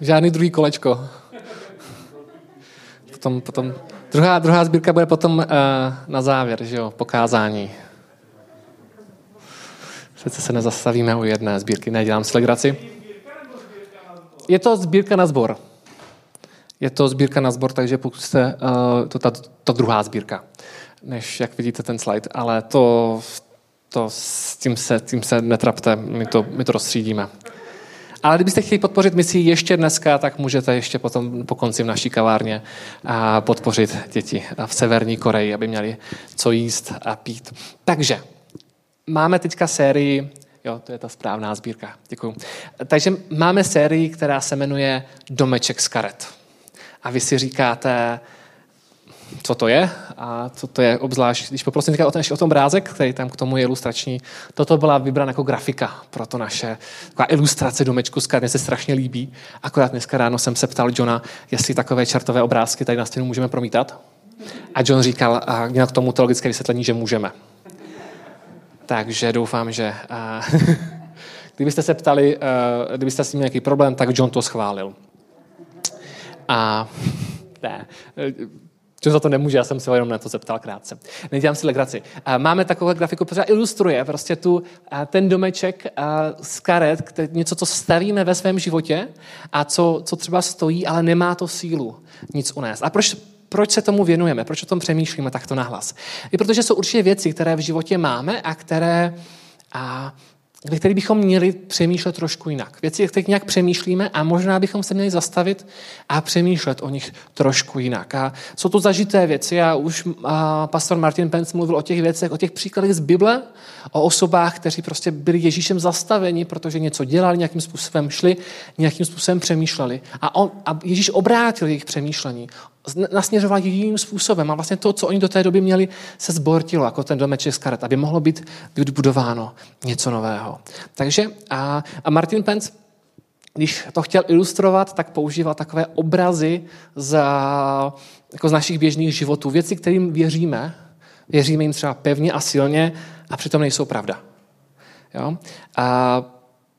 Žádný druhý kolečko. Potom, potom, druhá, druhá sbírka bude potom uh, na závěr, že jo, pokázání. Přece se nezastavíme u jedné sbírky, nedělám si legraci. Je to sbírka na sbor. Je to sbírka na sbor, takže pokud jste, uh, to ta, ta druhá sbírka, než jak vidíte ten slide, ale to, to s tím se, tím se netrapte, my to, my to rozstřídíme. Ale kdybyste chtěli podpořit misi ještě dneska, tak můžete ještě potom po konci v naší kavárně podpořit děti v Severní Koreji, aby měli co jíst a pít. Takže máme teďka sérii, jo, to je ta správná sbírka, děkuju. Takže máme sérii, která se jmenuje Domeček z karet. A vy si říkáte, co to je a co to je obzvlášť, když poprosím teďka o ten, o tom obrázek, který tam k tomu je ilustrační, toto byla vybrána jako grafika pro to naše taková ilustrace domečku z se strašně líbí. Akorát dneska ráno jsem se ptal Johna, jestli takové čertové obrázky tady na stěnu můžeme promítat. A John říkal, a k tomu teologické vysvětlení, že můžeme. Takže doufám, že a, kdybyste se ptali, a, kdybyste s tím nějaký problém, tak John to schválil. A ne, Čo za to nemůže, já jsem se jenom na to zeptal krátce. Nedělám si legraci. Máme takovou grafiku, která ilustruje prostě tu, ten domeček z karet, který, něco, co stavíme ve svém životě a co, co třeba stojí, ale nemá to sílu nic unést. A proč, proč se tomu věnujeme, proč o tom přemýšlíme takto nahlas? I protože jsou určitě věci, které v životě máme a které a ve kterých bychom měli přemýšlet trošku jinak. Věci, o kterých nějak přemýšlíme a možná bychom se měli zastavit a přemýšlet o nich trošku jinak. A jsou to zažité věci a už a pastor Martin Pence mluvil o těch věcech, o těch příkladech z Bible, o osobách, kteří prostě byli Ježíšem zastaveni, protože něco dělali, nějakým způsobem šli, nějakým způsobem přemýšleli. A, on, a Ježíš obrátil jejich přemýšlení nasměřoval jiným způsobem. A vlastně to, co oni do té doby měli, se zbortilo, jako ten domeček z karet, aby mohlo být vybudováno něco nového. Takže a, a Martin Pence když to chtěl ilustrovat, tak používal takové obrazy z, jako z našich běžných životů. Věci, kterým věříme, věříme jim třeba pevně a silně a přitom nejsou pravda. Jo? A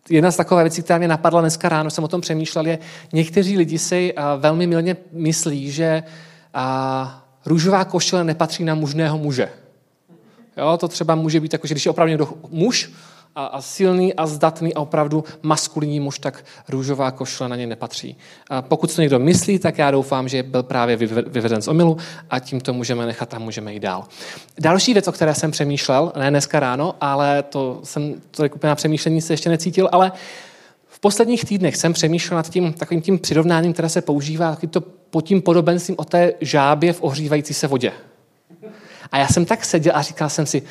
jedna z takových věcí, která mě napadla dneska ráno, jsem o tom přemýšlel, je, někteří lidi si velmi milně myslí, že růžová košile nepatří na mužného muže. Jo, to třeba může být jako, že když je opravdu někdo muž, a, a silný a zdatný a opravdu maskulinní muž, tak růžová košle na ně nepatří. A pokud to někdo myslí, tak já doufám, že byl právě vyveden z omilu a tím to můžeme nechat a můžeme jít dál. Další věc, o které jsem přemýšlel, ne dneska ráno, ale to jsem, to na přemýšlení se ještě necítil, ale v posledních týdnech jsem přemýšlel nad tím takovým tím přirovnáním, které se používá takovým to, pod tím podobenstvím o té žábě v ohřívající se vodě. A já jsem tak seděl a říkal jsem si,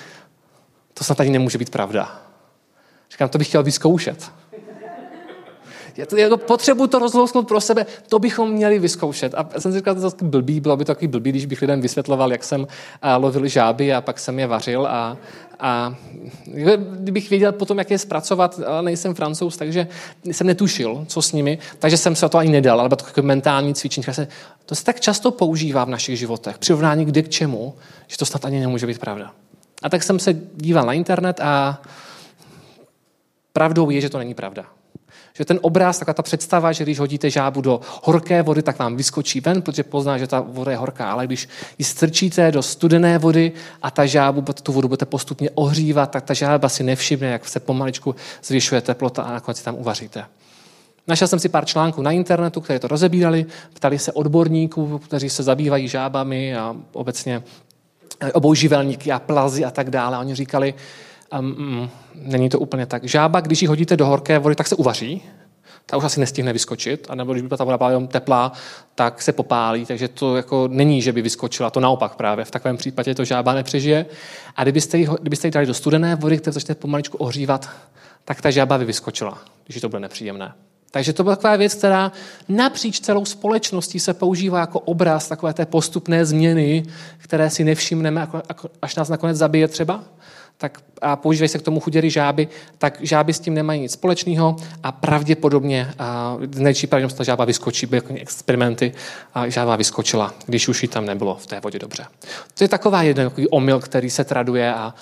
to snad tady nemůže být pravda. Říkám, to bych chtěl vyzkoušet. Já to, jako potřebuji to rozlousnout pro sebe, to bychom měli vyzkoušet. A jsem si říkal, to je blbý, bylo by to takový blbý, když bych lidem vysvětloval, jak jsem lovil žáby a pak jsem je vařil a, a kdybych věděl potom, jak je zpracovat, ale nejsem francouz, takže jsem netušil, co s nimi, takže jsem se to ani nedal, ale takové mentální cvičení. Se, to se tak často používá v našich životech, přirovnání kde k čemu, že to snad ani nemůže být pravda. A tak jsem se díval na internet a Pravdou je, že to není pravda. Že ten obraz, taková ta představa, že když hodíte žábu do horké vody, tak vám vyskočí ven, protože pozná, že ta voda je horká. Ale když ji strčíte do studené vody a ta žábu, tu vodu budete postupně ohřívat, tak ta žába si nevšimne, jak se pomaličku zvyšuje teplota a nakonec tam uvaříte. Našel jsem si pár článků na internetu, které to rozebírali, ptali se odborníků, kteří se zabývají žábami a obecně obouživelníky a plazy a tak dále. Oni říkali, Um, není to úplně tak. Žába, když ji hodíte do horké vody, tak se uvaří. Ta už asi nestihne vyskočit, a nebo když by ta voda byla teplá, tak se popálí, takže to jako není, že by vyskočila, to naopak právě. V takovém případě to žába nepřežije. A kdybyste ji, kdybyste ji dali do studené vody, které začne pomaličku ohřívat, tak ta žába by vyskočila, když to bude nepříjemné. Takže to byla taková věc, která napříč celou společností se používá jako obraz takové té postupné změny, které si nevšimneme, až nás nakonec zabije třeba tak a používají se k tomu chuděry žáby, tak žáby s tím nemají nic společného a pravděpodobně, a nejčí pravděpodobně ta žába vyskočí, byly experimenty a žába vyskočila, když už ji tam nebylo v té vodě dobře. To je taková jeden takový omyl, který se traduje a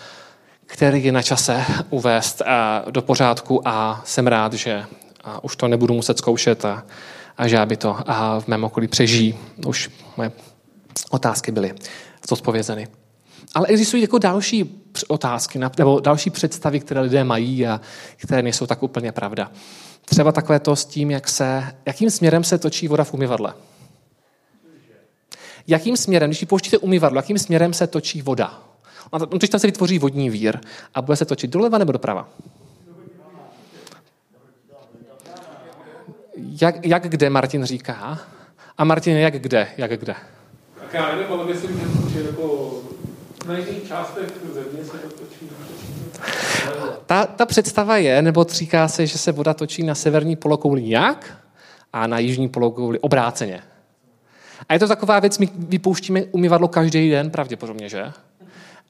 který je na čase uvést do pořádku a jsem rád, že už to nebudu muset zkoušet a, a že aby to a v mém okolí přežijí. Už moje otázky byly zodpovězeny. Ale existují jako další otázky, nebo další představy, které lidé mají a které nejsou tak úplně pravda. Třeba takové to s tím, jak se, jakým směrem se točí voda v umyvadle. Jakým směrem, když ji pouštíte umyvadlo, jakým směrem se točí voda? No, když tam se vytvoří vodní vír a bude se točit doleva nebo doprava? Jak, jak kde, Martin říká? A Martin, jak kde? Jak kde? Tak já nevím, ale myslím, že jako Ta, ta představa je, nebo říká se, že se voda točí na severní polokouli jak a na jižní polokouli obráceně. A je to taková věc, my vypouštíme umyvadlo každý den, pravděpodobně, že?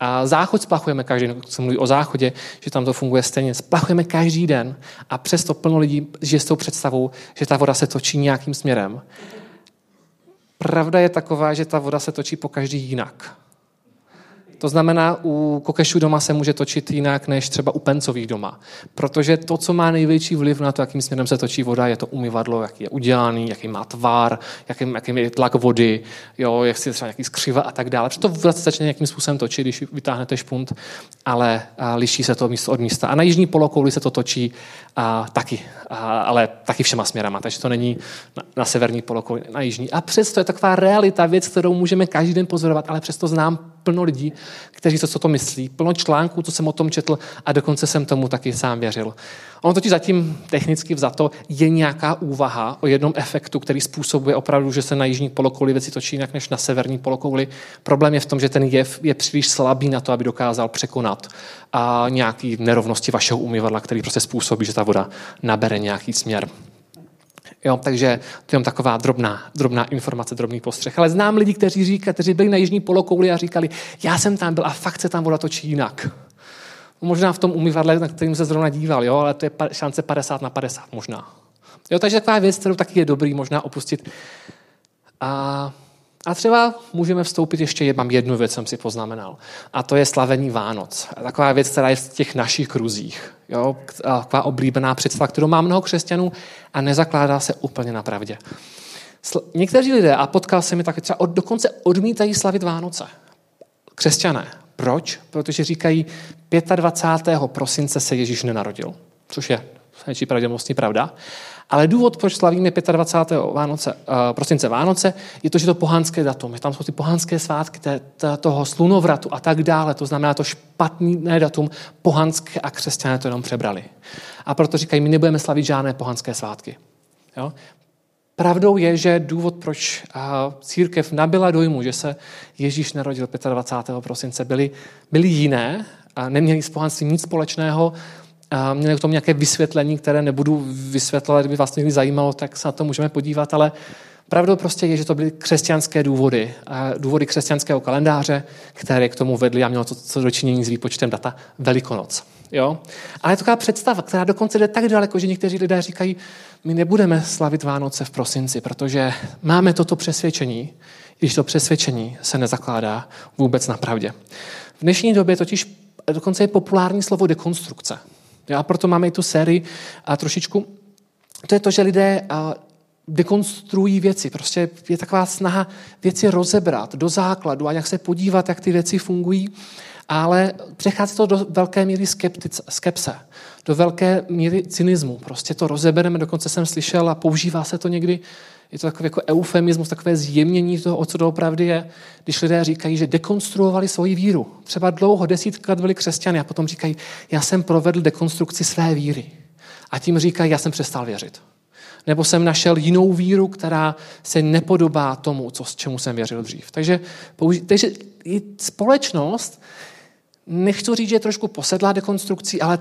A záchod splachujeme každý den, se mluví o záchodě, že tam to funguje stejně. Splachujeme každý den a přesto plno lidí žije s tou představou, že ta voda se točí nějakým směrem. Pravda je taková, že ta voda se točí po každý jinak. To znamená, u kokešů doma se může točit jinak než třeba u pencových doma. Protože to, co má největší vliv na to, jakým směrem se točí voda, je to umyvadlo, jaký je udělaný, jaký má tvar, jaký, jaký je tlak vody, jo, jestli je třeba nějaký skřiva a tak dále. Protože to začne nějakým způsobem točit, když vytáhnete špunt, ale a liší se to místo od místa. A na jižní polokouli se to točí a, taky, a, ale taky všema směrama, takže to není na, na severní polokouli, na jižní. A přesto je taková realita, věc, kterou můžeme každý den pozorovat, ale přesto znám plno lidí, kteří to, co to myslí, plno článků, co jsem o tom četl a dokonce jsem tomu taky sám věřil. Ono totiž zatím technicky vzato je nějaká úvaha o jednom efektu, který způsobuje opravdu, že se na jižní polokouli věci točí jinak než na severní polokouli. Problém je v tom, že ten jev je příliš slabý na to, aby dokázal překonat a nějaký nerovnosti vašeho umyvadla, který prostě způsobí, že ta voda nabere nějaký směr. Jo, takže to je jen taková drobná, drobná informace, drobný postřeh. Ale znám lidi, kteří, říkají, kteří byli na jižní polokouli a říkali, já jsem tam byl a fakt se tam voda točí jinak. Možná v tom umyvadle, na kterým se zrovna díval, jo, ale to je šance 50 na 50 možná. Jo, takže taková věc, kterou taky je dobrý možná opustit. A a třeba můžeme vstoupit ještě, mám jednu věc, jsem si poznamenal. A to je slavení Vánoc. Taková věc, která je v těch našich kruzích. Jo? Taková oblíbená představa, kterou má mnoho křesťanů a nezakládá se úplně na pravdě. Někteří lidé, a potkal se mi taky třeba od, dokonce odmítají slavit Vánoce. Křesťané. Proč? Protože říkají, 25. prosince se Ježíš nenarodil. Což je větší pravděpodobností pravda. Ale důvod, proč slavíme 25. Vánoce, uh, prosince Vánoce, je to, že to pohanské datum. Tam jsou ty pohanské svátky té, té, toho slunovratu a tak dále. To znamená to špatné datum pohanské a křesťané to jenom přebrali. A proto říkají, my nebudeme slavit žádné pohanské svátky. Jo? Pravdou je, že důvod, proč církev nabila dojmu, že se Ježíš narodil 25. prosince, byly, byly jiné a neměli s pohanstvím nic společného, a měli k tomu nějaké vysvětlení, které nebudu vysvětlovat, kdyby vás někdy zajímalo, tak se na to můžeme podívat, ale pravdou prostě je, že to byly křesťanské důvody, důvody křesťanského kalendáře, které k tomu vedly a mělo to co dočinění s výpočtem data Velikonoc. Jo? Ale je taková představa, která dokonce jde tak daleko, že někteří lidé říkají, my nebudeme slavit Vánoce v prosinci, protože máme toto přesvědčení, když to přesvědčení se nezakládá vůbec na pravdě. V dnešní době totiž dokonce je populární slovo dekonstrukce. A proto máme i tu sérii a trošičku, to je to, že lidé dekonstruují věci. Prostě je taková snaha věci rozebrat do základu a jak se podívat, jak ty věci fungují, ale přechází to do velké míry skeptice, skepse, do velké míry cynismu. Prostě to rozebereme, dokonce jsem slyšel a používá se to někdy, je to takový jako eufemismus, takové zjemnění toho, o co doopravdy je, když lidé říkají, že dekonstruovali svoji víru. Třeba dlouho, desítkrát byli křesťany a potom říkají, já jsem provedl dekonstrukci své víry. A tím říkají, já jsem přestal věřit. Nebo jsem našel jinou víru, která se nepodobá tomu, co, s čemu jsem věřil dřív. Takže, takže společnost, nechci říct, že je trošku posedlá dekonstrukcí, ale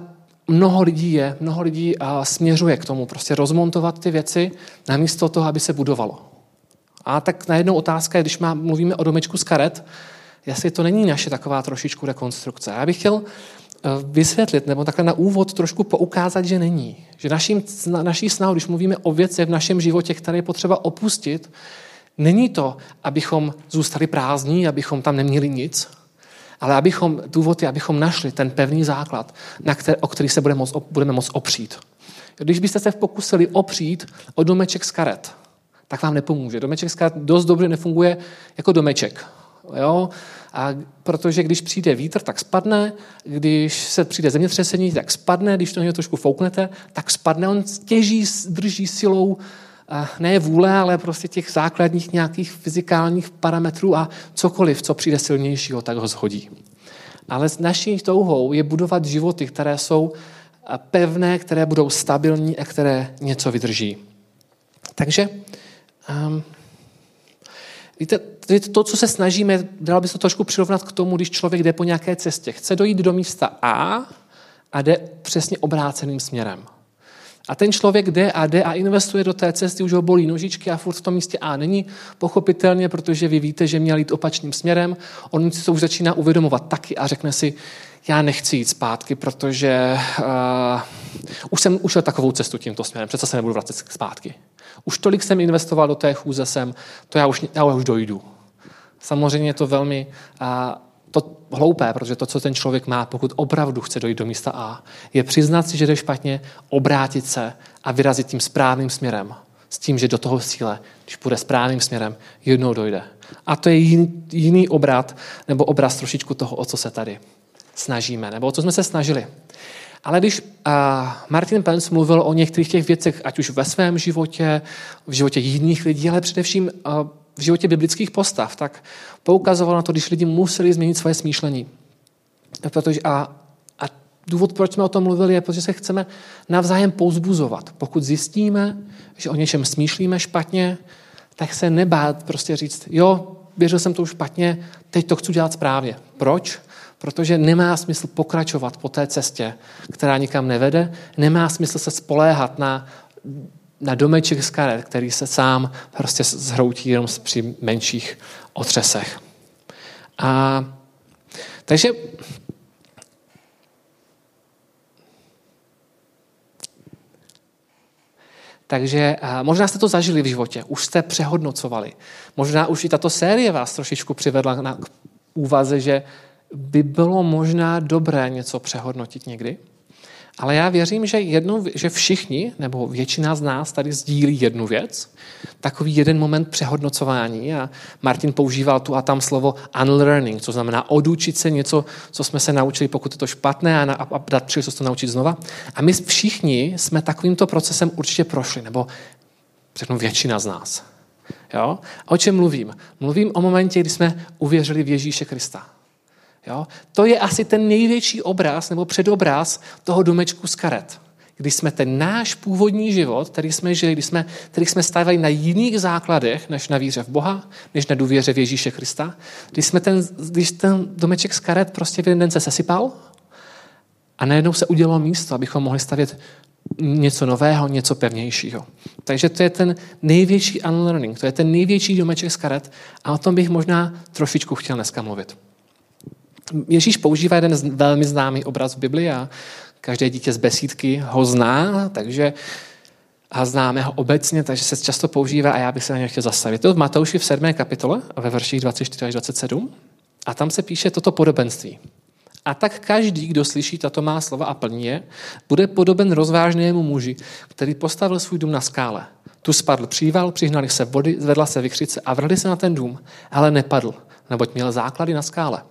mnoho lidí je, mnoho lidí a směřuje k tomu, prostě rozmontovat ty věci namísto toho, aby se budovalo. A tak najednou otázka je, když má, mluvíme o domečku z karet, jestli to není naše taková trošičku rekonstrukce. Já bych chtěl eh, vysvětlit, nebo takhle na úvod trošku poukázat, že není. Že naším, naší snahou, když mluvíme o věcech v našem životě, které je potřeba opustit, není to, abychom zůstali prázdní, abychom tam neměli nic, ale abychom, důvod je, abychom našli ten pevný základ, na který, o který se budeme moct, budeme moct opřít. Když byste se pokusili opřít o domeček z karet, tak vám nepomůže. Domeček dost dobře nefunguje jako domeček. Jo? A protože když přijde vítr, tak spadne, když se přijde zemětřesení, tak spadne, když to něj trošku fouknete, tak spadne. On těží, drží silou ne vůle, ale prostě těch základních nějakých fyzikálních parametrů a cokoliv, co přijde silnějšího, tak ho shodí. Ale s naší touhou je budovat životy, které jsou pevné, které budou stabilní a které něco vydrží. Takže um, víte, to, co se snažíme, dalo by se to trošku přirovnat k tomu, když člověk jde po nějaké cestě. Chce dojít do místa A a jde přesně obráceným směrem. A ten člověk jde a jde a investuje do té cesty, už ho bolí nožičky a furt v tom místě A není. Pochopitelně, protože vy víte, že měl jít opačným směrem, on si to už začíná uvědomovat taky a řekne si, já nechci jít zpátky, protože uh, už jsem ušel takovou cestu tímto směrem, přece se nebudu vracet zpátky. Už tolik jsem investoval do té chůze sem, to já už, já už dojdu. Samozřejmě je to velmi uh, hloupé, protože to, co ten člověk má, pokud opravdu chce dojít do místa A, je přiznat si, že jde špatně, obrátit se a vyrazit tím správným směrem. S tím, že do toho cíle, když půjde správným směrem, jednou dojde. A to je jiný, obrat, nebo obraz trošičku toho, o co se tady snažíme, nebo o co jsme se snažili. Ale když Martin Pence mluvil o některých těch věcech, ať už ve svém životě, v životě jiných lidí, ale především v životě biblických postav, tak poukazoval na to, když lidi museli změnit svoje smýšlení. Protože a, a důvod, proč jsme o tom mluvili, je, protože se chceme navzájem pouzbuzovat. Pokud zjistíme, že o něčem smýšlíme špatně, tak se nebát prostě říct, jo, věřil jsem to už špatně, teď to chci dělat správně. Proč? Protože nemá smysl pokračovat po té cestě, která nikam nevede, nemá smysl se spoléhat na na domeček z karet, který se sám prostě zhroutí jenom při menších otřesech. A, takže Takže možná jste to zažili v životě, už jste přehodnocovali. Možná už i tato série vás trošičku přivedla na úvaze, že by bylo možná dobré něco přehodnotit někdy. Ale já věřím, že, jednou, že všichni, nebo většina z nás tady sdílí jednu věc, takový jeden moment přehodnocování. A Martin používal tu a tam slovo unlearning, co znamená odučit se něco, co jsme se naučili, pokud je to špatné, a, a, a dát příležitost to naučit znova. A my všichni jsme takovýmto procesem určitě prošli, nebo řeknu většina z nás. Jo? A o čem mluvím? Mluvím o momentě, kdy jsme uvěřili v Ježíše Krista. Jo? To je asi ten největší obraz nebo předobraz toho domečku z karet. Když jsme ten náš původní život, který jsme žili, když jsme, který jsme stávali na jiných základech, než na víře v Boha, než na důvěře v Ježíše Krista, když, jsme ten, když ten domeček z karet prostě v jeden den se sesypal a najednou se udělalo místo, abychom mohli stavět něco nového, něco pevnějšího. Takže to je ten největší unlearning, to je ten největší domeček z karet a o tom bych možná trošičku chtěl dneska mluvit. Ježíš používá jeden velmi známý obraz v Biblii a každé dítě z besídky ho zná, takže a známe ho obecně, takže se často používá a já bych se na něj chtěl zastavit. To v Matouši v 7. kapitole, ve verších 24 až 27. A tam se píše toto podobenství. A tak každý, kdo slyší tato má slova a plní je, bude podoben rozvážnému muži, který postavil svůj dům na skále. Tu spadl příval, přihnali se vody, zvedla se vykřice a vrhli se na ten dům, ale nepadl, neboť měl základy na skále.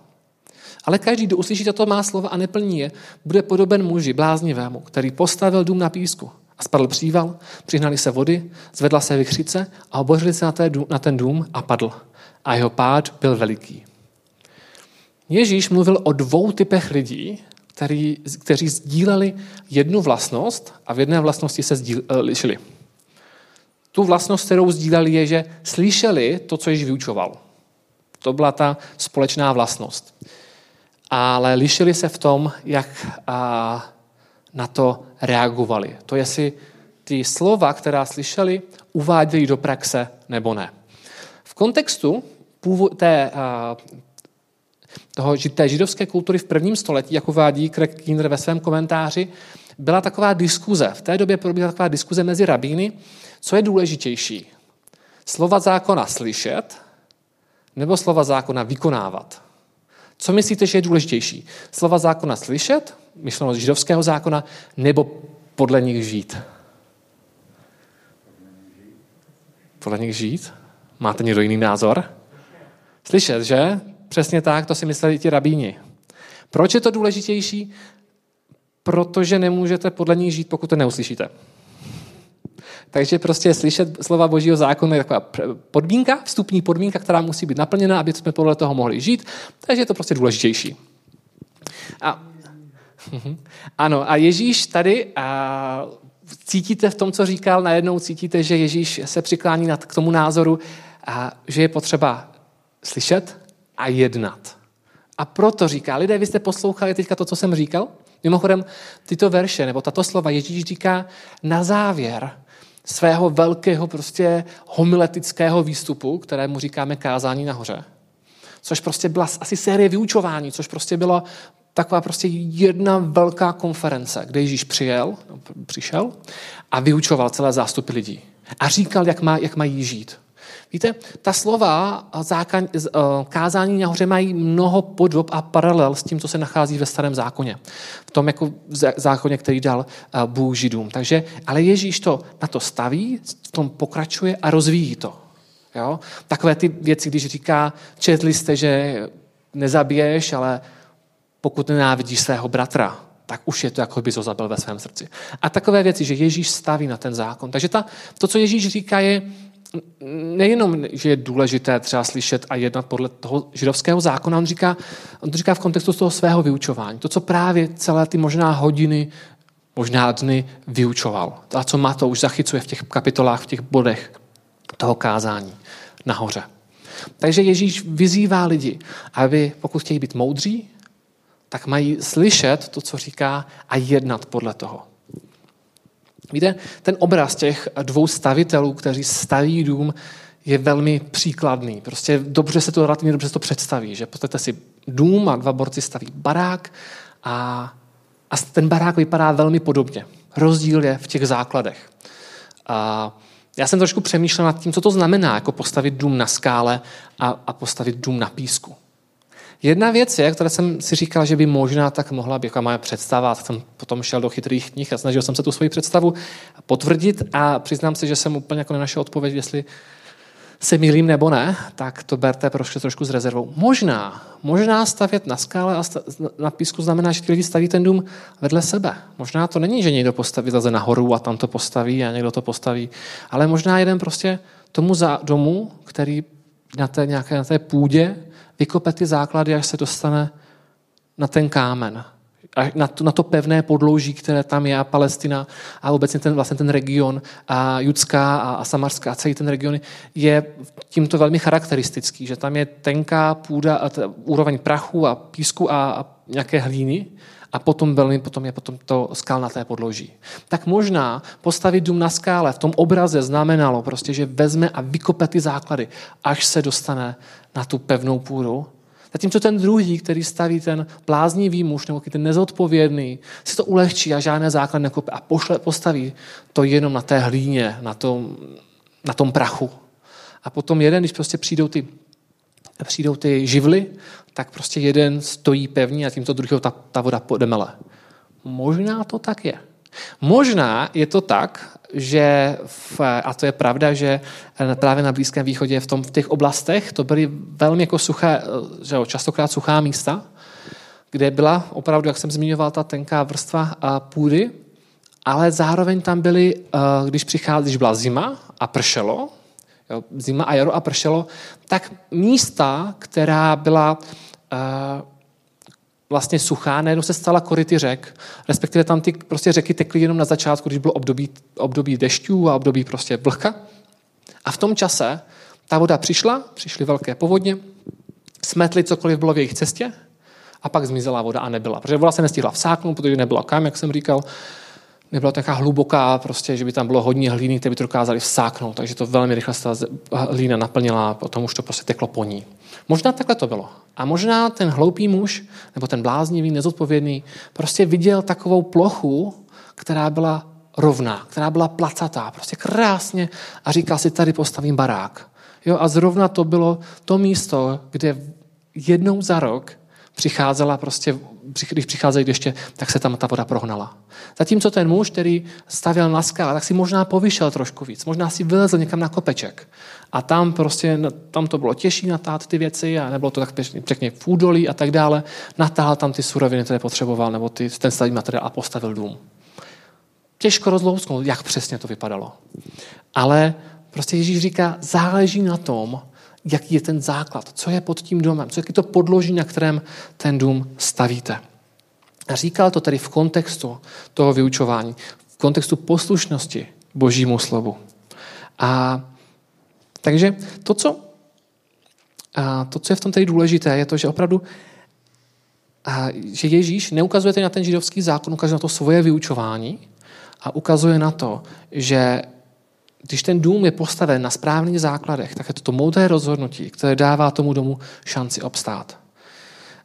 Ale každý, kdo uslyší tato má slova a neplní je, bude podoben muži bláznivému, který postavil dům na písku. A spadl příval, přihnali se vody, zvedla se vychřice a obořili se na, ten dům a padl. A jeho pád byl veliký. Ježíš mluvil o dvou typech lidí, který, kteří sdíleli jednu vlastnost a v jedné vlastnosti se uh, lišili. Tu vlastnost, kterou sdíleli, je, že slyšeli to, co již vyučoval. To byla ta společná vlastnost ale lišili se v tom, jak na to reagovali. To jestli ty slova, která slyšeli, uváděli do praxe nebo ne. V kontextu té, toho, té židovské kultury v prvním století, jak uvádí Craig Kinder ve svém komentáři, byla taková diskuze. V té době probíhala taková diskuze mezi rabíny, co je důležitější. Slova zákona slyšet nebo slova zákona vykonávat. Co myslíte, že je důležitější? Slova zákona slyšet, myšleno z židovského zákona, nebo podle nich žít? podle nich žít? Máte někdo jiný názor? Slyšet, že? Přesně tak, to si mysleli ti rabíni. Proč je to důležitější? Protože nemůžete podle nich žít, pokud to neuslyšíte. Takže prostě slyšet slova Božího zákona je taková podmínka, vstupní podmínka, která musí být naplněna, aby jsme podle toho mohli žít. Takže je to prostě důležitější. A, ano, a Ježíš tady a cítíte v tom, co říkal, najednou cítíte, že Ježíš se přiklání k tomu názoru, a že je potřeba slyšet a jednat. A proto říká, lidé, vy jste poslouchali teďka to, co jsem říkal? Mimochodem, tyto verše, nebo tato slova Ježíš říká na závěr svého velkého prostě homiletického výstupu, kterému říkáme kázání nahoře. Což prostě byla asi série vyučování, což prostě byla taková prostě jedna velká konference, kde Ježíš přijel, přišel a vyučoval celé zástupy lidí. A říkal, jak, má, jak mají žít. Víte, ta slova zákan, eh, kázání nahoře mají mnoho podob a paralel s tím, co se nachází ve starém zákoně. V tom jako zákoně, který dal eh, Bůh židům. Takže, ale Ježíš to na to staví, v tom pokračuje a rozvíjí to. Jo? Takové ty věci, když říká, četli jste, že nezabiješ, ale pokud nenávidíš svého bratra, tak už je to, jako by ho zabil ve svém srdci. A takové věci, že Ježíš staví na ten zákon. Takže ta, to, co Ježíš říká, je, nejenom, že je důležité třeba slyšet a jednat podle toho židovského zákona, on říká, on to říká v kontextu toho svého vyučování. To, co právě celé ty možná hodiny, možná dny vyučoval. A co má to už zachycuje v těch kapitolách, v těch bodech toho kázání nahoře. Takže Ježíš vyzývá lidi, aby pokud chtějí být moudří, tak mají slyšet to, co říká a jednat podle toho. Víte, ten obraz těch dvou stavitelů, kteří staví dům, je velmi příkladný. Prostě dobře se to, relativně dobře se to představí, že postavte si dům a dva borci staví barák a, a ten barák vypadá velmi podobně. Rozdíl je v těch základech. A já jsem trošku přemýšlel nad tím, co to znamená, jako postavit dům na skále a, a postavit dům na písku. Jedna věc je, která jsem si říkal, že by možná tak mohla být, moje představa, tak jsem potom šel do chytrých knih a snažil jsem se tu svoji představu potvrdit a přiznám se, že jsem úplně jako nenašel odpověď, jestli se milím nebo ne, tak to berte prostě trošku s rezervou. Možná, možná stavět na skále a na písku znamená, že ti lidi staví ten dům vedle sebe. Možná to není, že někdo postaví zase nahoru a tam to postaví a někdo to postaví, ale možná jeden prostě tomu za domu, který na té nějaké na té půdě vykope ty základy, až se dostane na ten kámen. Na to, na to pevné podlouží, které tam je, a Palestina a obecně ten, vlastně ten region, a Judská a, a Samarská a celý ten region je tímto velmi charakteristický, že tam je tenká půda, a t, úroveň prachu a písku a, a nějaké hlíny a potom, velmi, potom je potom to skalnaté podloží. Tak možná postavit dům na skále v tom obraze znamenalo prostě, že vezme a vykope ty základy, až se dostane na tu pevnou půdu. Zatímco ten druhý, který staví ten bláznivý muž, nebo ten nezodpovědný, si to ulehčí a žádné základ nekope a pošle, postaví to jenom na té hlíně, na tom, na tom prachu. A potom jeden, když prostě přijdou ty, přijdou ty živly, tak prostě jeden stojí pevně a tímto druhého ta, ta voda podemele. Možná to tak je. Možná je to tak, že, v, a to je pravda, že právě na Blízkém východě v, tom, v těch oblastech to byly velmi jako suché, že jo, častokrát suchá místa, kde byla opravdu, jak jsem zmiňoval, ta tenká vrstva půdy, ale zároveň tam byly, když přichází, když byla zima a pršelo, jo, zima a jaro a pršelo, tak místa, která byla vlastně suchá, najednou se stala koryty řek, respektive tam ty prostě řeky tekly jenom na začátku, když bylo období, období dešťů a období prostě vlhka. A v tom čase ta voda přišla, přišly velké povodně, smetly cokoliv bylo v jejich cestě a pak zmizela voda a nebyla. Protože voda se nestihla vsáknout, protože nebyla kam, jak jsem říkal, nebyla taká hluboká, prostě, že by tam bylo hodně hlíny, které by to dokázali vsáknout, takže to velmi rychle se ta hlína naplnila a potom už to prostě teklo po ní. Možná takhle to bylo. A možná ten hloupý muž, nebo ten bláznivý, nezodpovědný, prostě viděl takovou plochu, která byla rovná, která byla placatá, prostě krásně a říkal si, tady postavím barák. Jo, a zrovna to bylo to místo, kde jednou za rok přicházela prostě, když přicházeli ještě, tak se tam ta voda prohnala. Zatímco ten muž, který stavěl na skále, tak si možná povyšel trošku víc, možná si vylezl někam na kopeček. A tam prostě, tam to bylo těžší natát ty věci a nebylo to tak pěkně v údolí a tak dále. Natáhl tam ty suroviny, které potřeboval, nebo ty, ten stavý materiál a postavil dům. Těžko rozlousknout, jak přesně to vypadalo. Ale prostě Ježíš říká, záleží na tom, jaký je ten základ, co je pod tím domem, co je to podloží, na kterém ten dům stavíte. A říkal to tedy v kontextu toho vyučování, v kontextu poslušnosti božímu slovu. A takže to, co, a to, co je v tom tedy důležité, je to, že opravdu a, že Ježíš neukazuje na ten židovský zákon, ukazuje na to svoje vyučování a ukazuje na to, že když ten dům je postaven na správných základech, tak je to to moudré rozhodnutí, které dává tomu domu šanci obstát.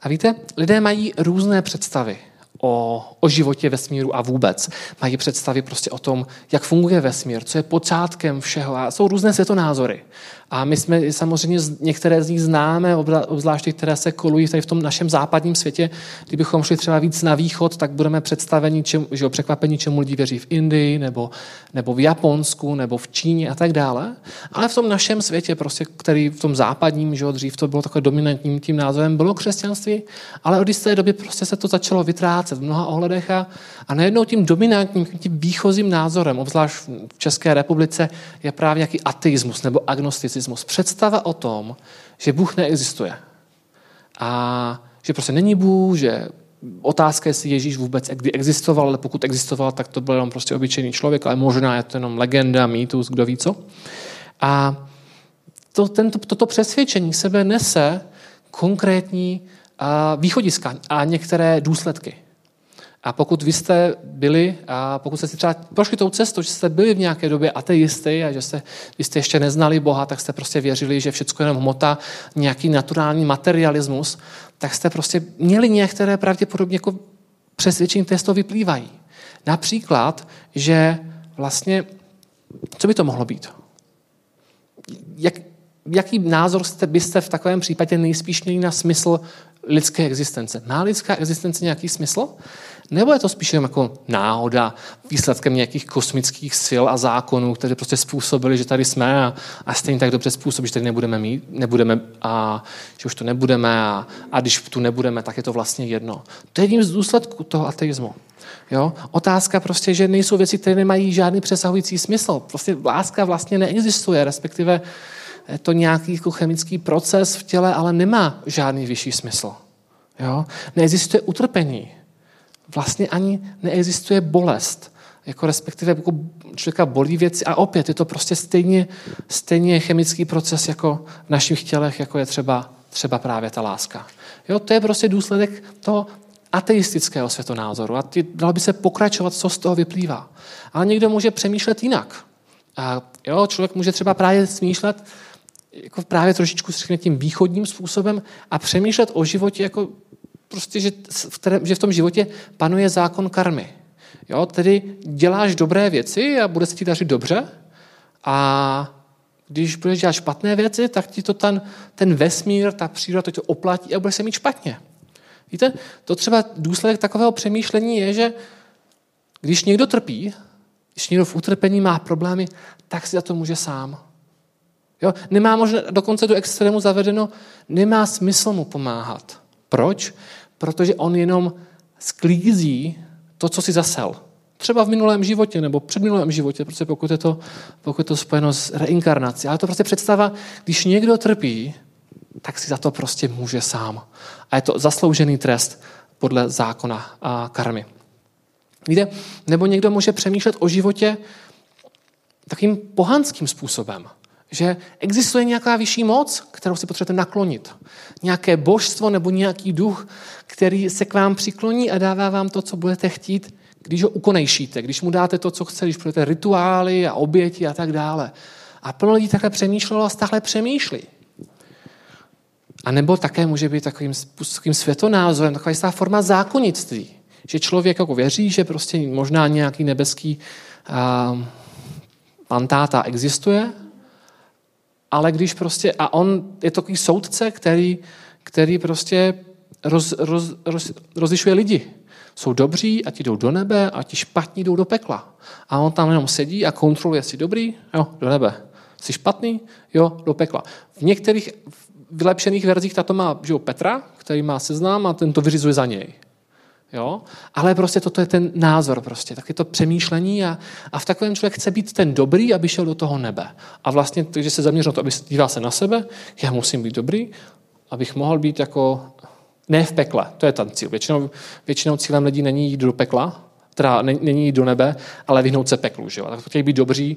A víte, lidé mají různé představy o, o životě vesmíru a vůbec. Mají představy prostě o tom, jak funguje vesmír, co je počátkem všeho. A jsou různé světonázory. A my jsme samozřejmě některé z nich známe, obzvláště které se kolují tady v tom našem západním světě. Kdybychom šli třeba víc na východ, tak budeme představeni, čem, že o překvapení, čemu lidi věří v Indii, nebo, nebo v Japonsku, nebo v Číně a tak dále. Ale v tom našem světě, prostě, který v tom západním, že dřív to bylo takové dominantním tím názorem, bylo křesťanství, ale od jisté doby prostě se to začalo vytrácet v mnoha ohledech a, a najednou tím dominantním, tím výchozím názorem, obzvlášť v České republice, je právě nějaký ateismus nebo agnosticismus agnosticismus. Představa o tom, že Bůh neexistuje. A že prostě není Bůh, že otázka, jestli Ježíš vůbec kdy existoval, ale pokud existoval, tak to byl jenom prostě obyčejný člověk, ale možná je to jenom legenda, mýtus, kdo ví co. A to, tento, toto přesvědčení sebe nese konkrétní a, východiska a některé důsledky. A pokud vy jste byli, a pokud jste si třeba prošli tou cestou, že jste byli v nějaké době ateisty a že jste, vy jste ještě neznali Boha, tak jste prostě věřili, že všechno je jenom hmota, nějaký naturální materialismus, tak jste prostě měli některé pravděpodobně jako přesvědčení, které z toho vyplývají. Například, že vlastně, co by to mohlo být? Jak, jaký názor jste, byste v takovém případě nejspíš měli na smysl lidské existence? Má lidská existence nějaký smysl? Nebo je to spíše jako náhoda, výsledkem nějakých kosmických sil a zákonů, které prostě způsobili, že tady jsme a, a stejně tak dobře způsobí, že tady nebudeme mít, nebudeme a že už to nebudeme a, a když tu nebudeme, tak je to vlastně jedno. To je jedním z důsledků toho ateismu. Jo? Otázka prostě, že nejsou věci, které nemají žádný přesahující smysl. Prostě láska vlastně neexistuje, respektive to nějaký jako chemický proces v těle, ale nemá žádný vyšší smysl. Jo? Neexistuje utrpení vlastně ani neexistuje bolest. Jako respektive jako člověka bolí věci a opět je to prostě stejně, stejně chemický proces jako v našich tělech, jako je třeba, třeba právě ta láska. Jo, to je prostě důsledek toho ateistického světonázoru a ty, dalo by se pokračovat, co z toho vyplývá. Ale někdo může přemýšlet jinak. A jo, člověk může třeba právě smýšlet jako právě trošičku tím východním způsobem a přemýšlet o životě jako prostě, že v, které, že v tom životě panuje zákon karmy. Jo, tedy děláš dobré věci a bude se ti dařit dobře a když budeš dělat špatné věci, tak ti to ten, ten vesmír, ta příroda to tě oplatí a bude se mít špatně. Víte, to třeba důsledek takového přemýšlení je, že když někdo trpí, když někdo v utrpení má problémy, tak si za to může sám. Jo? Nemá možná, dokonce do extrému zavedeno, nemá smysl mu pomáhat. Proč? Protože on jenom sklízí to, co si zasel. Třeba v minulém životě nebo předminulém životě, protože pokud je to, pokud je to spojeno s reinkarnací. Ale to prostě představa, když někdo trpí, tak si za to prostě může sám. A je to zasloužený trest podle zákona a karmy. Víte, nebo někdo může přemýšlet o životě takým pohanským způsobem. Že existuje nějaká vyšší moc, kterou si potřebujete naklonit. Nějaké božstvo nebo nějaký duch, který se k vám přikloní a dává vám to, co budete chtít, když ho ukonejšíte, když mu dáte to, co chce, když budete rituály a oběti a tak dále. A plno lidí takhle přemýšlelo a stále přemýšlí. A nebo také může být takovým, takovým světonázorem, taková jistá forma zákonnictví. Že člověk jako věří, že prostě možná nějaký nebeský uh, pantáta existuje ale když prostě, a on je takový soudce, který, který prostě roz, roz, roz, rozlišuje lidi. Jsou dobří a ti jdou do nebe a ti špatní jdou do pekla. A on tam jenom sedí a kontroluje, jestli dobrý, jo, do nebe. Jsi špatný, jo, do pekla. V některých vylepšených verzích tato má že jo, Petra, který má seznam a ten to vyřizuje za něj. Jo? Ale prostě toto je ten názor, prostě, tak je to přemýšlení a, a v takovém člověk chce být ten dobrý, aby šel do toho nebe. A vlastně, takže se zaměřil na to, aby dívá se na sebe, já musím být dobrý, abych mohl být jako ne v pekle, to je ten cíl. Většinou, většinou cílem lidí není jít do pekla, teda není jít do nebe, ale vyhnout se peklu. Že jo? Tak chtějí být dobří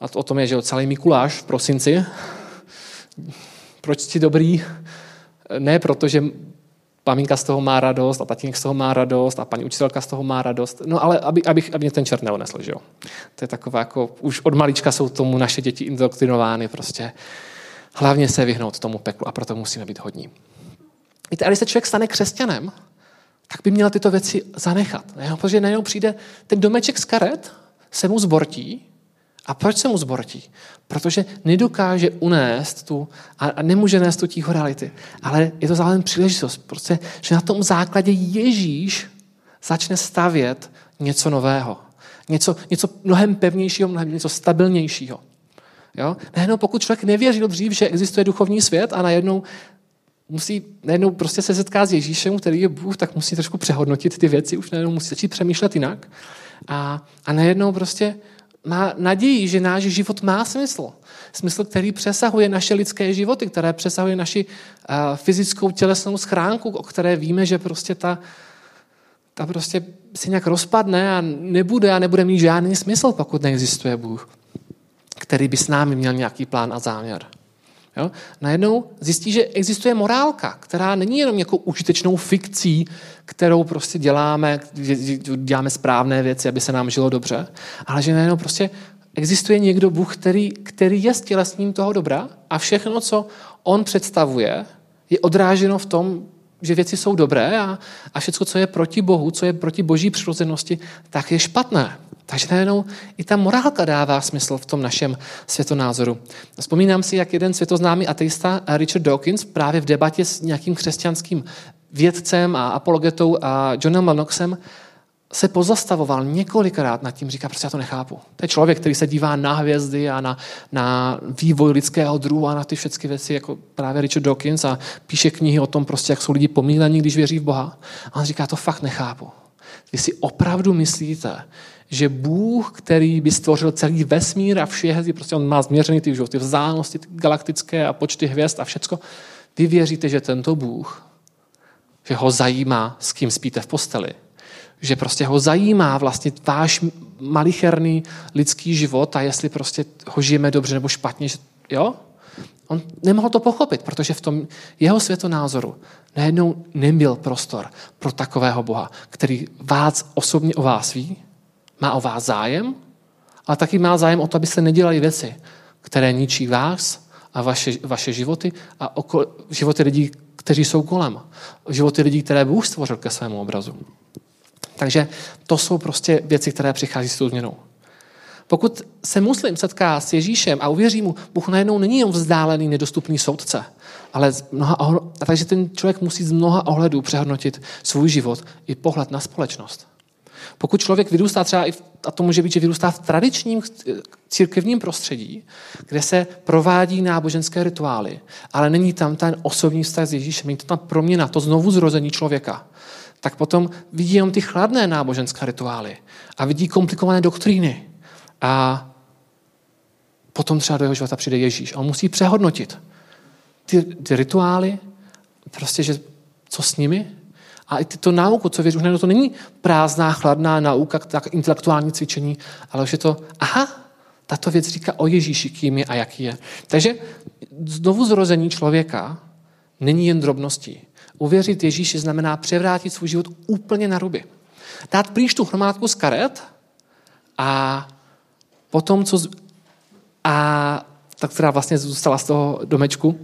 a to, o tom je, že jo, celý Mikuláš v prosinci. Proč jsi dobrý? Ne proto, že maminka z toho má radost a tatínek z toho má radost a paní učitelka z toho má radost. No ale aby, aby, aby mě ten čert neonesl, že jo. To je takové jako, už od malička jsou tomu naše děti indoktrinovány prostě. Hlavně se vyhnout tomu peklu a proto musíme být hodní. Víte, a když se člověk stane křesťanem, tak by měl tyto věci zanechat. Ne? Protože najednou přijde ten domeček z karet, se mu zbortí. A proč se mu zbortí? Protože nedokáže unést tu, a nemůže nést tu tího reality. Ale je to zároveň příležitost, prostě, že na tom základě Ježíš začne stavět něco nového. Něco, něco mnohem pevnějšího, mnohem něco stabilnějšího. Jo? Najednou pokud člověk nevěřil dřív, že existuje duchovní svět a najednou musí najednou prostě se setká s Ježíšem, který je Bůh, tak musí trošku přehodnotit ty věci, už najednou musí začít přemýšlet jinak. A, a najednou prostě má naději, že náš život má smysl. Smysl, který přesahuje naše lidské životy, které přesahuje naši uh, fyzickou tělesnou schránku, o které víme, že prostě ta, ta prostě se nějak rozpadne a nebude a nebude mít žádný smysl, pokud neexistuje Bůh, který by s námi měl nějaký plán a záměr. Jo? Najednou zjistí, že existuje morálka, která není jenom jako užitečnou fikcí, kterou prostě děláme, děláme správné věci, aby se nám žilo dobře, ale že najednou prostě existuje někdo Bůh, který, který je stělesním toho dobra a všechno, co on představuje, je odráženo v tom, že věci jsou dobré a, a všechno, co je proti Bohu, co je proti boží přirozenosti, tak je špatné. Takže najednou i ta morálka dává smysl v tom našem světonázoru. Vzpomínám si, jak jeden světoznámý ateista Richard Dawkins právě v debatě s nějakým křesťanským vědcem a apologetou a Johnem Lennoxem se pozastavoval několikrát nad tím, říká, prostě já to nechápu. To je člověk, který se dívá na hvězdy a na, na vývoj lidského druhu a na ty všechny věci, jako právě Richard Dawkins a píše knihy o tom, prostě, jak jsou lidi pomílení, když věří v Boha. A on říká, to fakt nechápu. Vy si opravdu myslíte, že Bůh, který by stvořil celý vesmír a vše prostě on má změřený ty, ty vzdálenosti ty galaktické a počty hvězd a všecko, vy věříte, že tento Bůh, že ho zajímá, s kým spíte v posteli, že prostě ho zajímá vlastně váš malicherný lidský život a jestli prostě ho žijeme dobře nebo špatně, že, jo? On nemohl to pochopit, protože v tom jeho světonázoru najednou nebyl prostor pro takového Boha, který vás osobně o vás ví, má o vás zájem, ale taky má zájem o to, aby se nedělali věci, které ničí vás a vaše, vaše životy a okol, životy lidí, kteří jsou kolem. Životy lidí, které Bůh stvořil ke svému obrazu. Takže to jsou prostě věci, které přichází s tou změnou. Pokud se muslim setká s Ježíšem a uvěří mu, Bůh najednou není jen vzdálený, nedostupný soudce, ale z mnoha ohledů, takže ten člověk musí z mnoha ohledů přehodnotit svůj život i pohled na společnost. Pokud člověk vyrůstá třeba, i v, a to může být, že vyrůstá v tradičním církevním prostředí, kde se provádí náboženské rituály, ale není tam ten osobní vztah s Ježíšem, není to tam proměna, to znovu zrození člověka, tak potom vidí jenom ty chladné náboženské rituály a vidí komplikované doktríny. A potom třeba do jeho života přijde Ježíš a on musí přehodnotit ty, ty rituály, prostě, že co s nimi, a i tyto náuku, co věří, už to není prázdná, chladná nauka, tak intelektuální cvičení, ale už je to, aha, tato věc říká o Ježíši, kým je a jaký je. Takže znovu zrození člověka není jen drobností. Uvěřit Ježíši znamená převrátit svůj život úplně na ruby. Dát pryč tu hromádku z karet a potom, co... Z... A tak která vlastně zůstala z toho domečku,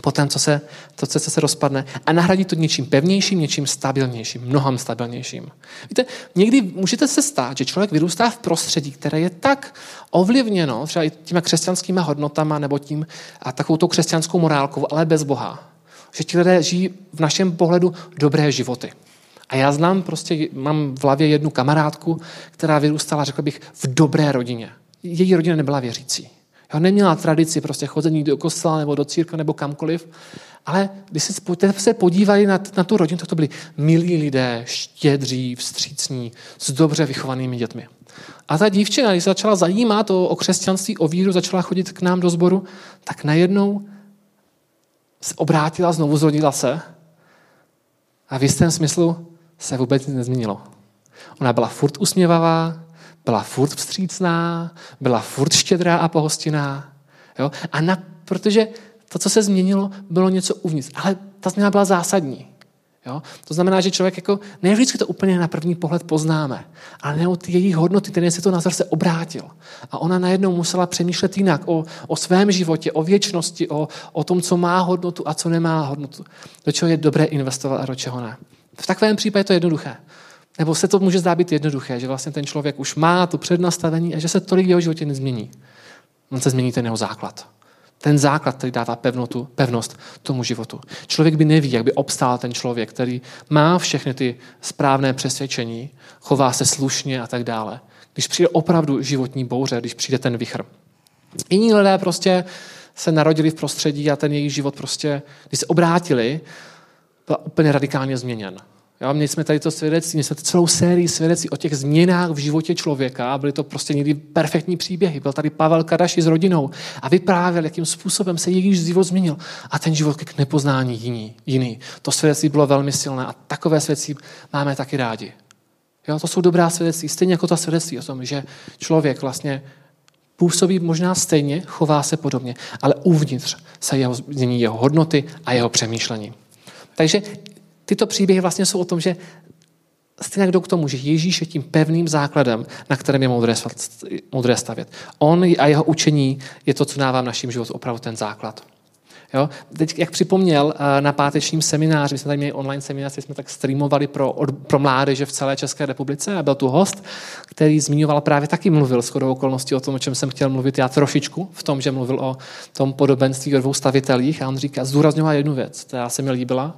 potom, co se, to, co se rozpadne a nahradí to něčím pevnějším, něčím stabilnějším, mnohem stabilnějším. Víte, někdy můžete se stát, že člověk vyrůstá v prostředí, které je tak ovlivněno třeba i těma křesťanskými hodnotama nebo tím a takovou tou křesťanskou morálkou, ale bez Boha, Že ti lidé žijí v našem pohledu dobré životy. A já znám prostě, mám v hlavě jednu kamarádku, která vyrůstala, řekl bych, v dobré rodině. Její rodina nebyla věřící. Jo, neměla tradici prostě chození do kostela nebo do církve nebo kamkoliv, ale když se, se podívali na, na tu rodinu, tak to byli milí lidé, štědří, vstřícní, s dobře vychovanými dětmi. A ta dívčina, když se začala zajímat o, o křesťanství, o víru, začala chodit k nám do sboru, tak najednou se obrátila, znovu zrodila se a v jistém smyslu se vůbec nic nezměnilo. Ona byla furt usměvavá, byla furt vstřícná, byla furt štědrá a pohostinná. Jo? A na, protože to, co se změnilo, bylo něco uvnitř. Ale ta změna byla zásadní. Jo? To znamená, že člověk jako, ne vždycky to úplně na první pohled poznáme, ale ne ty její hodnoty, ten se to názor se obrátil. A ona najednou musela přemýšlet jinak o, o svém životě, o věčnosti, o, o tom, co má hodnotu a co nemá hodnotu. Do čeho je dobré investovat a do čeho ne. V takovém případě je to jednoduché. Nebo se to může zdát být jednoduché, že vlastně ten člověk už má to přednastavení a že se tolik v jeho životě nezmění. On se změní ten jeho základ. Ten základ, který dává pevnotu, pevnost tomu životu. Člověk by neví, jak by obstál ten člověk, který má všechny ty správné přesvědčení, chová se slušně a tak dále. Když přijde opravdu životní bouře, když přijde ten vichr. Jiní lidé prostě se narodili v prostředí a ten jejich život prostě, když se obrátili, byl úplně radikálně změněn. Jo, měli jsme tady to svědectví, měli jsme celou sérii svědectví o těch změnách v životě člověka byly to prostě někdy perfektní příběhy. Byl tady Pavel Kadaši s rodinou a vyprávěl, jakým způsobem se jejich život změnil a ten život k nepoznání jiný. jiný. To svědectví bylo velmi silné a takové svědectví máme taky rádi. Jo, to jsou dobrá svědectví, stejně jako ta svědectví o tom, že člověk vlastně působí možná stejně, chová se podobně, ale uvnitř se jeho, změní jeho hodnoty a jeho přemýšlení. Takže tyto příběhy vlastně jsou o tom, že stejně jdou k tomu, že Ježíš je tím pevným základem, na kterém je moudré, moudré stavět. On a jeho učení je to, co dává v našem životu opravdu ten základ. Jo? Teď, jak připomněl eh, na pátečním semináři, my jsme tady měli online seminář, jsme tak streamovali pro, pro mládeže v celé České republice a byl tu host, který zmiňoval právě taky mluvil s chodou okolností o tom, o čem jsem chtěl mluvit já trošičku, v tom, že mluvil o tom podobenství o dvou stavitelích a on říká, zdůrazňoval jednu věc, která se mi líbila,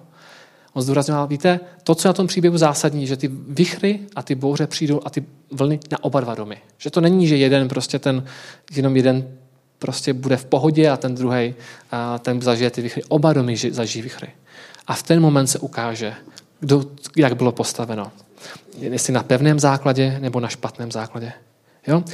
On zdůrazňoval, víte, to, co je na tom příběhu zásadní, že ty vychry a ty bouře přijdou a ty vlny na oba dva domy. Že to není, že jeden prostě ten, jenom jeden prostě bude v pohodě a ten druhý ten zažije ty vychry. Oba domy zažijí vychry. A v ten moment se ukáže, kdo, jak bylo postaveno. Jestli na pevném základě nebo na špatném základě. Jo?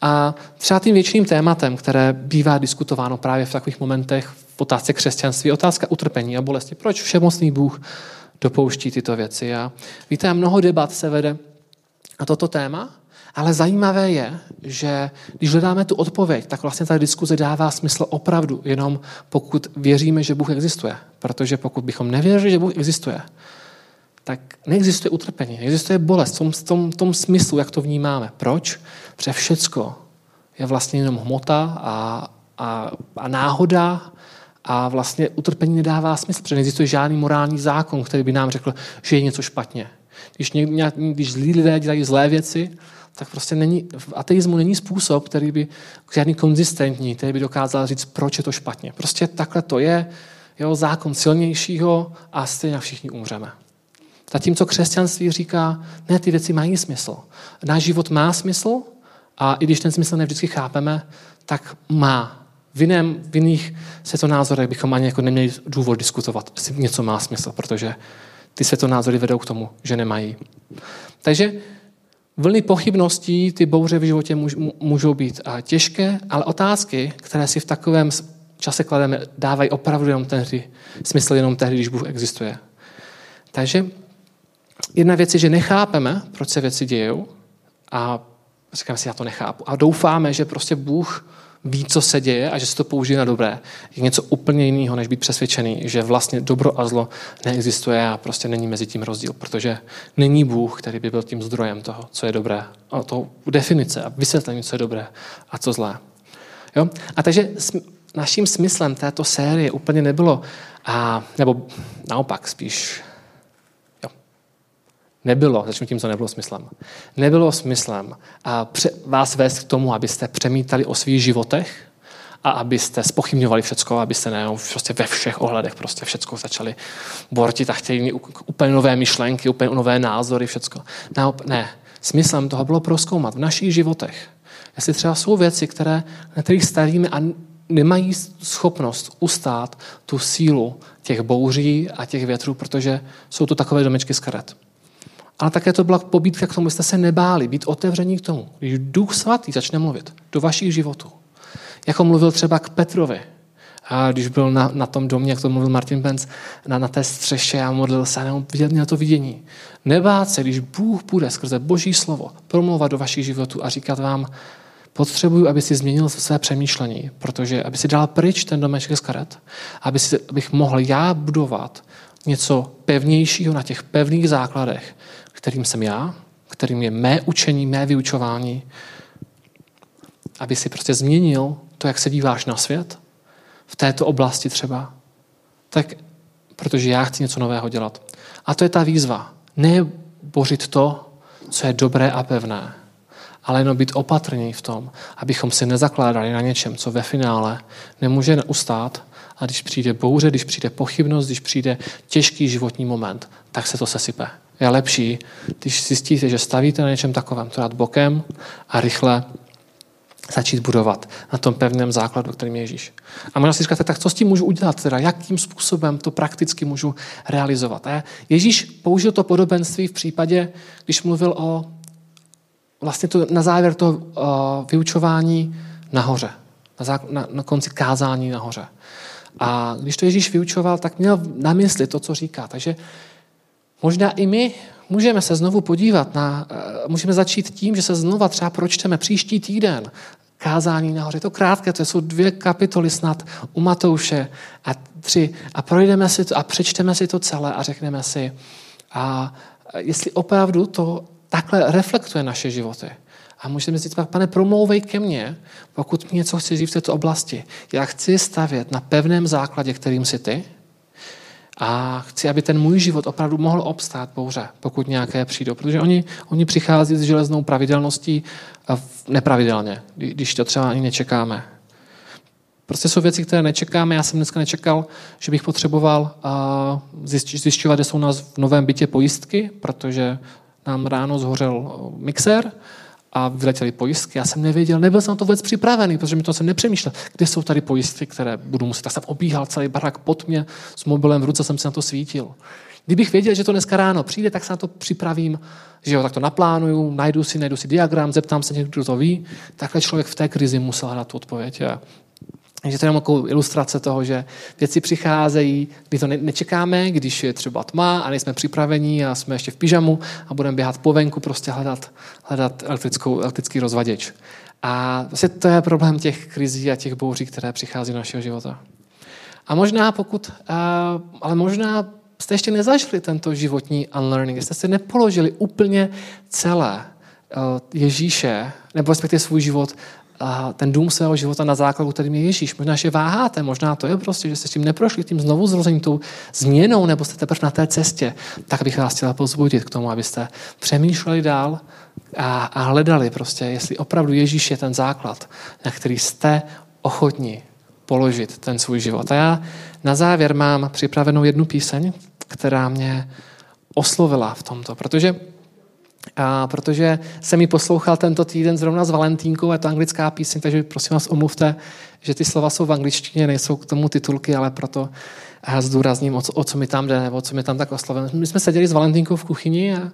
A třeba tím větším tématem, které bývá diskutováno právě v takových momentech v otázce křesťanství, otázka utrpení a bolesti. Proč všemocný Bůh dopouští tyto věci? A víte, mnoho debat se vede na toto téma, ale zajímavé je, že když hledáme tu odpověď, tak vlastně ta diskuze dává smysl opravdu, jenom pokud věříme, že Bůh existuje. Protože pokud bychom nevěřili, že Bůh existuje, tak neexistuje utrpení, neexistuje bolest v tom, tom, tom smyslu, jak to vnímáme. Proč? Protože všecko je vlastně jenom hmota a, a, a náhoda a vlastně utrpení nedává smysl, protože neexistuje žádný morální zákon, který by nám řekl, že je něco špatně. Když, někdy, když zlí lidé dělají zlé věci, tak prostě není, v ateismu není způsob, který by žádný konzistentní, který by dokázal říct, proč je to špatně. Prostě takhle to je, jo, zákon silnějšího a stejně všichni umřeme. Zatímco křesťanství říká, ne, ty věci mají smysl. Náš život má smysl a i když ten smysl nevždycky chápeme, tak má. V, jiném, v jiných světonázorech bychom ani jako neměli důvod diskutovat, jestli něco má smysl, protože ty světonázory vedou k tomu, že nemají. Takže vlny pochybností, ty bouře v životě můžou být těžké, ale otázky, které si v takovém čase klademe, dávají opravdu jenom tehdy, smysl jenom tehdy, když Bůh existuje. Takže jedna věc je, že nechápeme, proč se věci dějou a říkáme si, já to nechápu. A doufáme, že prostě Bůh ví, co se děje a že se to použije na dobré. Je něco úplně jiného, než být přesvědčený, že vlastně dobro a zlo neexistuje a prostě není mezi tím rozdíl, protože není Bůh, který by byl tím zdrojem toho, co je dobré, a to definice a vysvětlení, co je dobré a co zlé. Jo? A takže naším smyslem této série úplně nebylo, a, nebo naopak spíš Nebylo, začnu tím, co nebylo smyslem. Nebylo smyslem a pře- vás vést k tomu, abyste přemítali o svých životech a abyste spochybňovali všecko, abyste ne prostě ve všech ohledech prostě všecko začali bortit a chtěli úplně nové myšlenky, úplně nové názory, všecko. Ne, ne. Smyslem toho bylo proskoumat v našich životech, jestli třeba jsou věci, které, na kterých stavíme a nemají schopnost ustát tu sílu těch bouří a těch větrů, protože jsou to takové domečky z karet. Ale také to byla pobídka k tomu, abyste se nebáli, být otevření k tomu. Když Duch Svatý začne mluvit do vašich životů, jako mluvil třeba k Petrovi, a když byl na, na tom domě, jak to mluvil Martin Benz, na, na té střeše a modlil se viděl měl to vidění. Nebát se, když Bůh bude skrze Boží slovo promluvat do vašich životů a říkat vám, potřebuju, aby si změnil své přemýšlení, protože aby si dal pryč ten domeček z karet, aby si, abych mohl já budovat něco pevnějšího na těch pevných základech, kterým jsem já, kterým je mé učení, mé vyučování, aby si prostě změnil to, jak se díváš na svět, v této oblasti třeba, tak protože já chci něco nového dělat. A to je ta výzva. Ne bořit to, co je dobré a pevné, ale jenom být opatrní v tom, abychom si nezakládali na něčem, co ve finále nemůže ustát a když přijde bouře, když přijde pochybnost, když přijde těžký životní moment, tak se to sesype. Je lepší, když zjistíte, že stavíte na něčem takovém, to dát bokem a rychle začít budovat na tom pevném základu, kterým je Ježíš. A možná si říkáte, tak co s tím můžu udělat? Teda, jakým způsobem to prakticky můžu realizovat? A Ježíš použil to podobenství v případě, když mluvil o vlastně to na závěr toho uh, vyučování nahoře. Na, zá, na, na konci kázání nahoře. A když to Ježíš vyučoval, tak měl na mysli to, co říká. Takže možná i my můžeme se znovu podívat na, uh, můžeme začít tím, že se znova třeba pročteme příští týden kázání nahoře. Je to krátké, to jsou dvě kapitoly snad u Matouše a tři. A projdeme si to a přečteme si to celé a řekneme si, a jestli opravdu to takhle reflektuje naše životy. A můžeme říct, pane, promlouvej ke mně, pokud mi něco chci říct v této oblasti. Já chci stavět na pevném základě, kterým jsi ty, a chci, aby ten můj život opravdu mohl obstát bouře, pokud nějaké přijdou. Protože oni, oni přichází s železnou pravidelností nepravidelně, když to třeba ani nečekáme. Prostě jsou věci, které nečekáme. Já jsem dneska nečekal, že bych potřeboval zjišťovat, kde jsou nás v novém bytě pojistky, protože nám ráno zhořel mixer a vyletěly pojistky. Já jsem nevěděl, nebyl jsem na to vůbec připravený, protože mi to jsem nepřemýšlel, kde jsou tady pojistky, které budu muset. Tak jsem obíhal celý barak pod mě s mobilem v ruce, jsem se na to svítil. Kdybych věděl, že to dneska ráno přijde, tak se na to připravím, že jo, tak to naplánuju, najdu si, najdu si diagram, zeptám se někdo, kdo to ví. Takhle člověk v té krizi musel hledat tu odpověď. A takže to je jenom ilustrace toho, že věci přicházejí, kdy to nečekáme, když je třeba tma a nejsme připraveni a jsme ještě v pyžamu a budeme běhat po venku, prostě hledat, hledat elektrickou, elektrický rozvaděč. A vlastně to je problém těch krizí a těch bouří, které přichází do našeho života. A možná pokud, ale možná jste ještě nezažili tento životní unlearning, jste si nepoložili úplně celé Ježíše, nebo respektive svůj život ten dům svého života na základu, kterým je Ježíš. Možná, že váháte, možná to je prostě, že jste s tím neprošli, tím znovu zrozením, tou změnou, nebo jste teprve na té cestě, tak bych vás chtěla pozbudit k tomu, abyste přemýšleli dál a, a hledali prostě, jestli opravdu Ježíš je ten základ, na který jste ochotni položit ten svůj život. A já na závěr mám připravenou jednu píseň, která mě oslovila v tomto, protože a protože jsem ji poslouchal tento týden zrovna s Valentínkou, je to anglická píseň, takže prosím vás omluvte, že ty slova jsou v angličtině, nejsou k tomu titulky, ale proto já zdůrazním, o co, o co mi tam jde, nebo o co mi tam tak oslovil. My jsme seděli s Valentínkou v kuchyni a,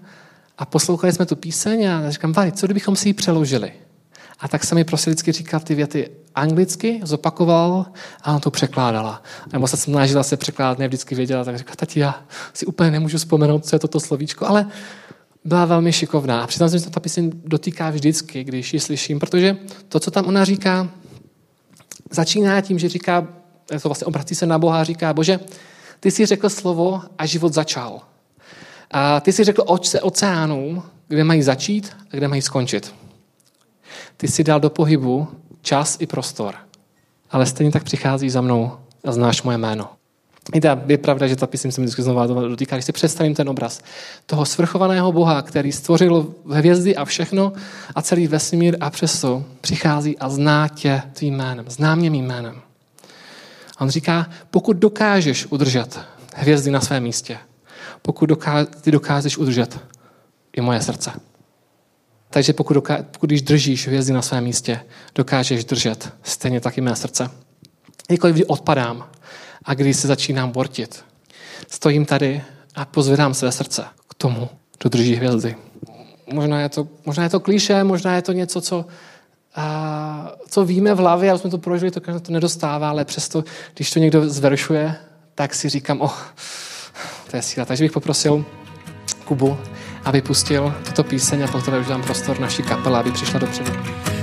a poslouchali jsme tu píseň a říkám, Vali, co kdybychom si ji přeložili? A tak jsem mi prostě vždycky říkal ty věty anglicky, zopakoval a on to překládala. Nebo se snažila se překládat, ne vždycky věděla, tak říkala, tati, já si úplně nemůžu vzpomenout, co je toto slovíčko, ale byla velmi šikovná. A přiznám se, že ta píseň dotýká vždycky, když ji slyším, protože to, co tam ona říká, začíná tím, že říká, to vlastně obrací se na Boha a říká, bože, ty jsi řekl slovo a život začal. A ty jsi řekl očce oceánů, kde mají začít a kde mají skončit. Ty jsi dal do pohybu čas i prostor. Ale stejně tak přichází za mnou a znáš moje jméno. Víte, je pravda, že ta píseň se mi vždycky znovu dotýká, když si představím ten obraz toho svrchovaného Boha, který stvořil hvězdy a všechno a celý vesmír a přesto přichází a zná tě tvým jménem, zná mě mým jménem. A on říká, pokud dokážeš udržet hvězdy na svém místě, pokud doká, ty dokážeš udržet i moje srdce. Takže pokud, doká, pokud když držíš hvězdy na svém místě, dokážeš držet stejně taky mé srdce. Kdykoliv kdy odpadám a když se začínám bortit, stojím tady a pozvedám své srdce k tomu, kdo drží hvězdy. Možná je to, možná je to klíše, možná je to něco, co, a, co víme v hlavě, a jsme to prožili, to to nedostává, ale přesto, když to někdo zveršuje, tak si říkám, oh, to je síla. Takže bych poprosil Kubu, aby pustil tuto píseň a potom už dám prostor naší kapele, aby přišla dopředu.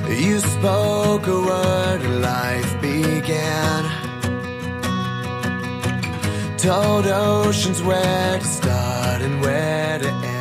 You spoke a word life began Told oceans where to start and where to end